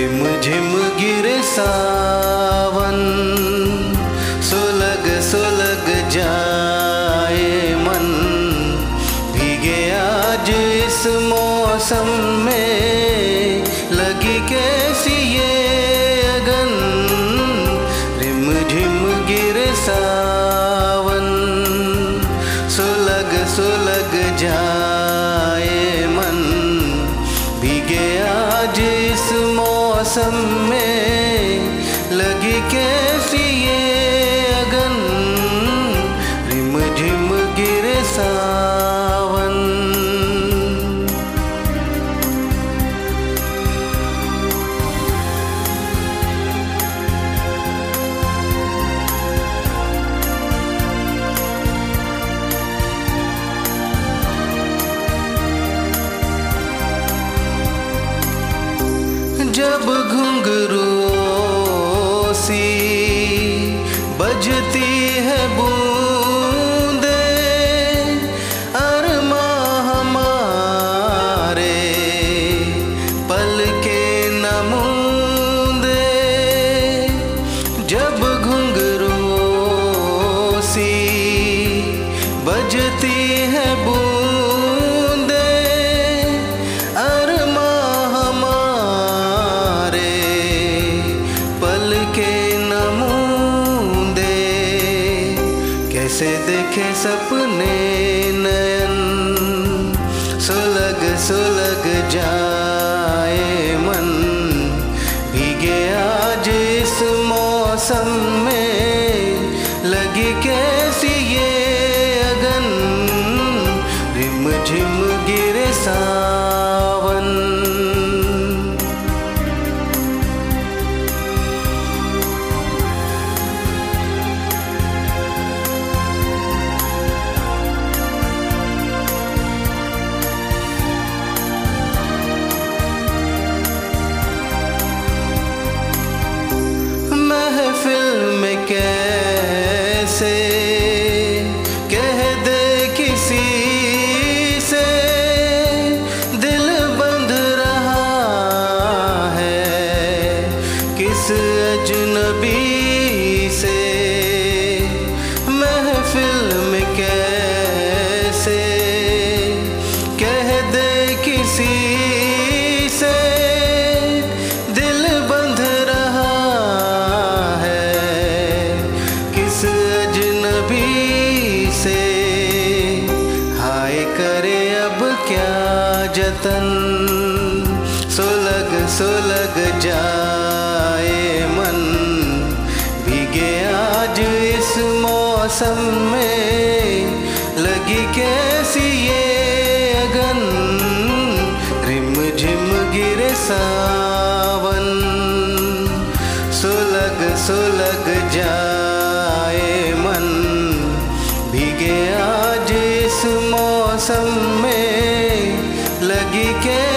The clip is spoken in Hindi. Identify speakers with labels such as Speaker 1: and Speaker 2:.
Speaker 1: रिम झिम गिर सावन सुलग सुलग जाए मन। भीगे आज इस मौसम में मौसम में लगी कैसी जब घुंघरू सी बजती है बूंदे। अरमा हमारे पल के नमूंदे। जब घुंघरुओं कैसे देखे सपने नयन, सुलग सुलग जाए मन। भीगे आज इस मौसम में, लगी कैसी ये अगन। रिम झिम गिरे सावन जतन, सुलग सुलग जाए मन। भीगे आज इस मौसम में, लगी कैसी ये अगन? रिम झिम गिरे सावन, सुलग सुलग जाए। लगी के